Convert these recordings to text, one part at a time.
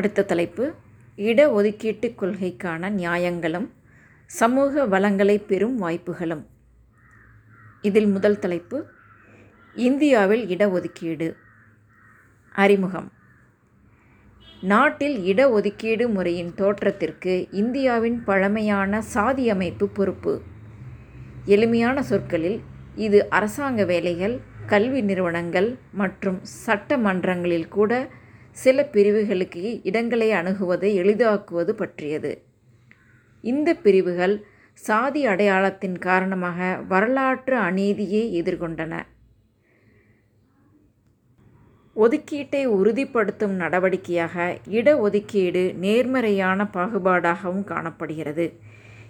அடுத்த தலைப்பு. இட ஒதுக்கீட்டு கொள்கைக்கான நியாயங்களும் சமூக வளங்களை பெறும் வாய்ப்புகளும். இதில் முதல் தலைப்பு இந்தியாவில் இடஒதுக்கீடு. அறிமுகம். நாட்டில் இடஒதுக்கீடு முறையின் தோற்றத்திற்கு இந்தியாவின் பழமையான சாதி அமைப்பு பொறுப்பு. எளிமையான சொற்களில் இது அரசாங்க வேலைகள் கல்வி நிறுவனங்கள் மற்றும் சட்டமன்றங்களில் கூட சில பிரிவுகளுக்கு இடங்களை அணுகுவதை எளிதாக்குவது பற்றியது. இந்த பிரிவுகள் சாதி அடையாளத்தின் காரணமாக வரலாற்று அநீதியை எதிர்கொண்டன. ஒதுக்கீட்டை உறுதிப்படுத்தும் நடவடிக்கையாக இடஒதுக்கீடு நேர்மறையான பாகுபாடாகவும் காணப்படுகிறது.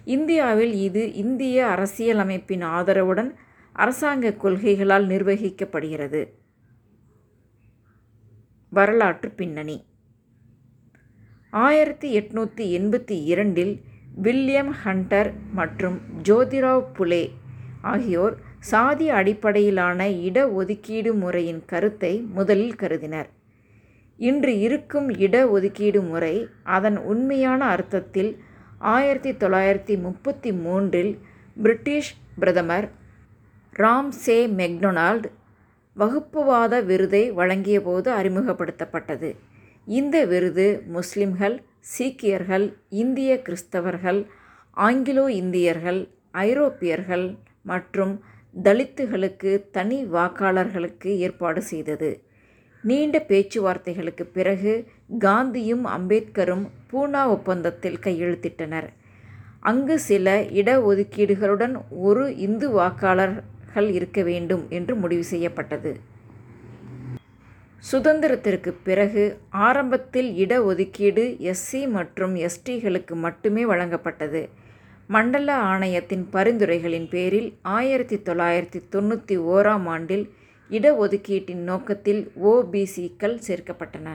இந்தியாவில் இது இந்திய அரசியலமைப்பின் ஆதரவுடன் அரசாங்க கொள்கைகளால் நிர்வகிக்கப்படுகிறது. வரலாற்று பின்னணி. ஆயிரத்தி எட்நூற்றி எண்பத்தி இரண்டில் வில்லியம் ஹண்டர் மற்றும் ஜோதிராவ் புலே ஆகியோர் சாதி அடிப்படையிலான இடஒதுக்கீடு முறையின் கருத்தை முதலில் கருதினர். இன்று இருக்கும் இடஒதுக்கீடு முறை அதன் உண்மையான அர்த்தத்தில் ஆயிரத்தி தொள்ளாயிரத்தி முப்பத்தி மூன்றில் பிரிட்டிஷ் பிரதமர் ராம்சே மெக்டொனால்ட் வகுப்புவாத விருதை வழங்கியபோது அறிமுகப்படுத்தப்பட்டது. இந்த விருது முஸ்லிம்கள் சீக்கியர்கள் இந்திய கிறிஸ்தவர்கள் ஆங்கிலோ இந்தியர்கள் ஐரோப்பியர்கள் மற்றும் தலித்துகளுக்கு தனி வாக்காளர்களுக்கு ஏற்பாடு செய்தது. நீண்ட பேச்சுவார்த்தைகளுக்கு பிறகு காந்தியும் அம்பேத்கரும் பூனா ஒப்பந்தத்தில் கையெழுத்திட்டனர். அங்கு சில இடஒதுக்கீடுகளுடன் ஒரு இந்து வாக்காளர் வாக்காளர்கள் இருக்க வேண்டும் என்று முடிவு செய்யப்பட்டது. சுதந்திரத்திற்கு பிறகு ஆரம்பத்தில் இட ஒதுக்கீடு எஸ்சி மற்றும் எஸ்டிகளுக்கு மட்டுமே வழங்கப்பட்டது. மண்டல ஆணையத்தின் பரிந்துரைகளின் பேரில் ஆயிரத்தி தொள்ளாயிரத்தி தொண்ணூற்றி ஓராம் ஆண்டில் இடஒதுக்கீட்டின் நோக்கத்தில் ஓபிசிக்கள் சேர்க்கப்பட்டன.